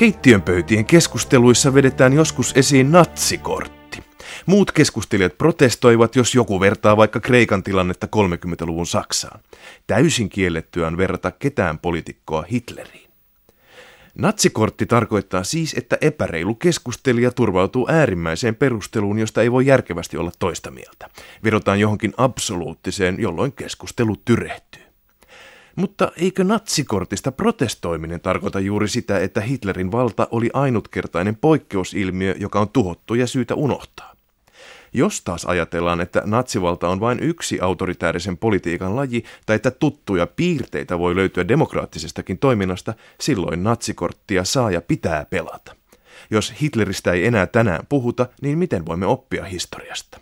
Keittiönpöytien keskusteluissa vedetään joskus esiin natsikortti. Muut keskustelijat protestoivat, jos joku vertaa vaikka Kreikan tilannetta 30-luvun Saksaan. Täysin kiellettyä on verrata ketään poliitikkoa Hitleriin. Natsikortti tarkoittaa siis, että epäreilu keskustelija turvautuu äärimmäiseen perusteluun, josta ei voi järkevästi olla toista mieltä. Vedotaan johonkin absoluuttiseen, jolloin keskustelu tyrehtyy. Mutta eikö natsikortista protestoiminen tarkoita juuri sitä, että Hitlerin valta oli ainutkertainen poikkeusilmiö, joka on tuhottu ja syytä unohtaa? Jos taas ajatellaan, että natsivalta on vain yksi autoritäärisen politiikan laji tai että tuttuja piirteitä voi löytyä demokraattisestakin toiminnasta, silloin natsikorttia saa ja pitää pelata. Jos Hitleristä ei enää tänään puhuta, niin miten voimme oppia historiasta?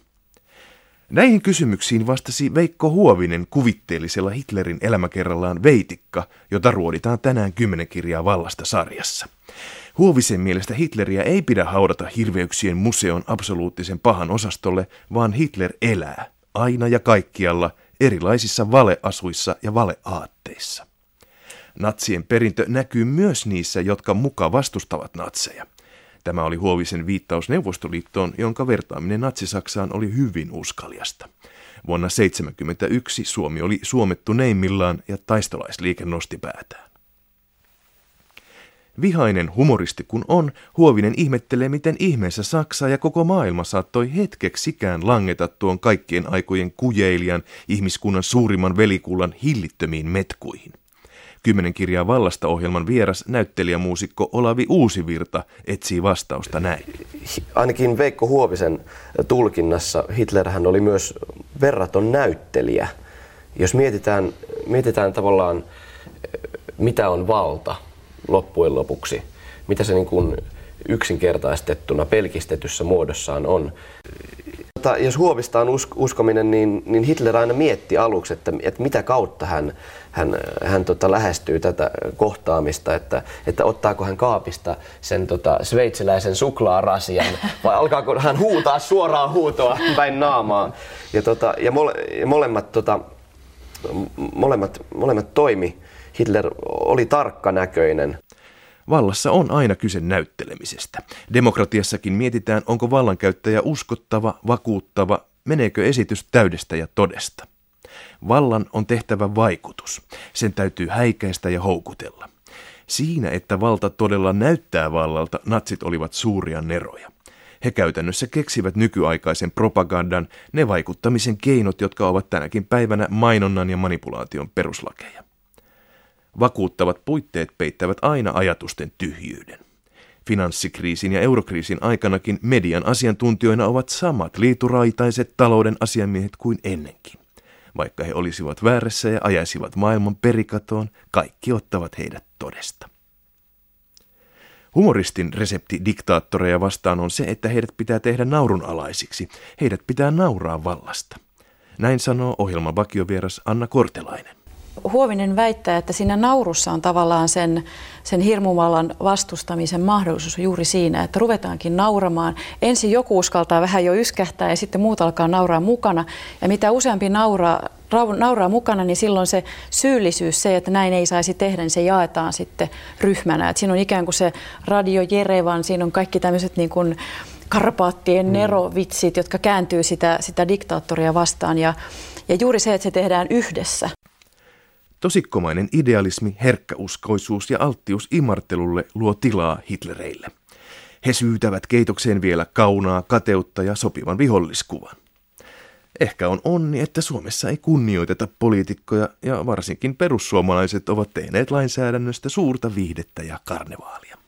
Näihin kysymyksiin vastasi Veikko Huovinen kuvitteellisella Hitlerin elämäkerrallaan Veitikka, jota ruoditaan tänään kymmenen kirjaa vallasta sarjassa. Huovisen mielestä Hitleriä ei pidä haudata hirveyksien museon absoluuttisen pahan osastolle, vaan Hitler elää, aina ja kaikkialla, erilaisissa valeasuissa ja valeaatteissa. Natsien perintö näkyy myös niissä, jotka muka vastustavat natseja – Tämä oli Huovisen viittaus Neuvostoliittoon, jonka vertaaminen Natsi-Saksaan oli hyvin uskaliasta. Vuonna 1971 Suomi oli suomettu neimmillaan ja taistolaisliike nosti päätään. Vihainen humoristi kun on, Huovinen ihmettelee, miten ihmeessä Saksa ja koko maailma saattoi hetkeksikään langeta tuon kaikkien aikojen kujeilijan, ihmiskunnan suurimman velikullan hillittömiin metkuihin. Kymmenen kirjaa vallasta ohjelman vieras näyttelijämuusikko Olavi Uusivirta etsii vastausta näin. Ainakin Veikko Huovisen tulkinnassa Hitlerhän oli myös verraton näyttelijä. Jos mietitään, mietitään tavallaan, mitä on valta loppujen lopuksi, mitä se niin kuin yksinkertaistettuna, pelkistetyssä muodossaan on. Tota, jos Huovista on usk- uskominen, niin, niin Hitler aina mietti aluksi, että, että mitä kautta hän, hän, hän tota, lähestyy tätä kohtaamista, että, että ottaako hän kaapista sen tota, sveitsiläisen suklaarasian vai alkaako hän huutaa suoraan huutoa päin naamaa. Ja, tota, ja, mole, ja molemmat, tota, molemmat, molemmat toimi. Hitler oli tarkkanäköinen. Vallassa on aina kyse näyttelemisestä. Demokratiassakin mietitään, onko vallankäyttäjä uskottava, vakuuttava, meneekö esitys täydestä ja todesta. Vallan on tehtävä vaikutus. Sen täytyy häikäistä ja houkutella. Siinä, että valta todella näyttää vallalta, natsit olivat suuria neroja. He käytännössä keksivät nykyaikaisen propagandan, ne vaikuttamisen keinot, jotka ovat tänäkin päivänä mainonnan ja manipulaation peruslakeja. Vakuuttavat puitteet peittävät aina ajatusten tyhjyyden. Finanssikriisin ja eurokriisin aikanakin median asiantuntijoina ovat samat liituraitaiset talouden asiamiehet kuin ennenkin. Vaikka he olisivat väärässä ja ajaisivat maailman perikatoon, kaikki ottavat heidät todesta. Humoristin resepti diktaattoreja vastaan on se, että heidät pitää tehdä naurunalaisiksi. Heidät pitää nauraa vallasta. Näin sanoo ohjelman vakiovieras Anna Kortelainen. Huovinen väittää, että siinä naurussa on tavallaan sen, sen hirmuvallan vastustamisen mahdollisuus juuri siinä, että ruvetaankin nauramaan. Ensin joku uskaltaa vähän jo yskähtää ja sitten muut alkaa nauraa mukana. Ja mitä useampi nauraa, nauraa mukana, niin silloin se syyllisyys, se, että näin ei saisi tehdä, niin se jaetaan sitten ryhmänä. Et siinä on ikään kuin se Radio Jerevan, siinä on kaikki tämmöiset niin kuin karpaattien mm. nerovitsit, jotka kääntyy sitä, sitä diktaattoria vastaan. Ja, ja juuri se, että se tehdään yhdessä. Tosikkomainen idealismi, herkkäuskoisuus ja alttius imartelulle luo tilaa Hitlereille. He syytävät keitokseen vielä kaunaa, kateutta ja sopivan viholliskuvan. Ehkä on onni, että Suomessa ei kunnioiteta poliitikkoja ja varsinkin perussuomalaiset ovat tehneet lainsäädännöstä suurta viihdettä ja karnevaalia.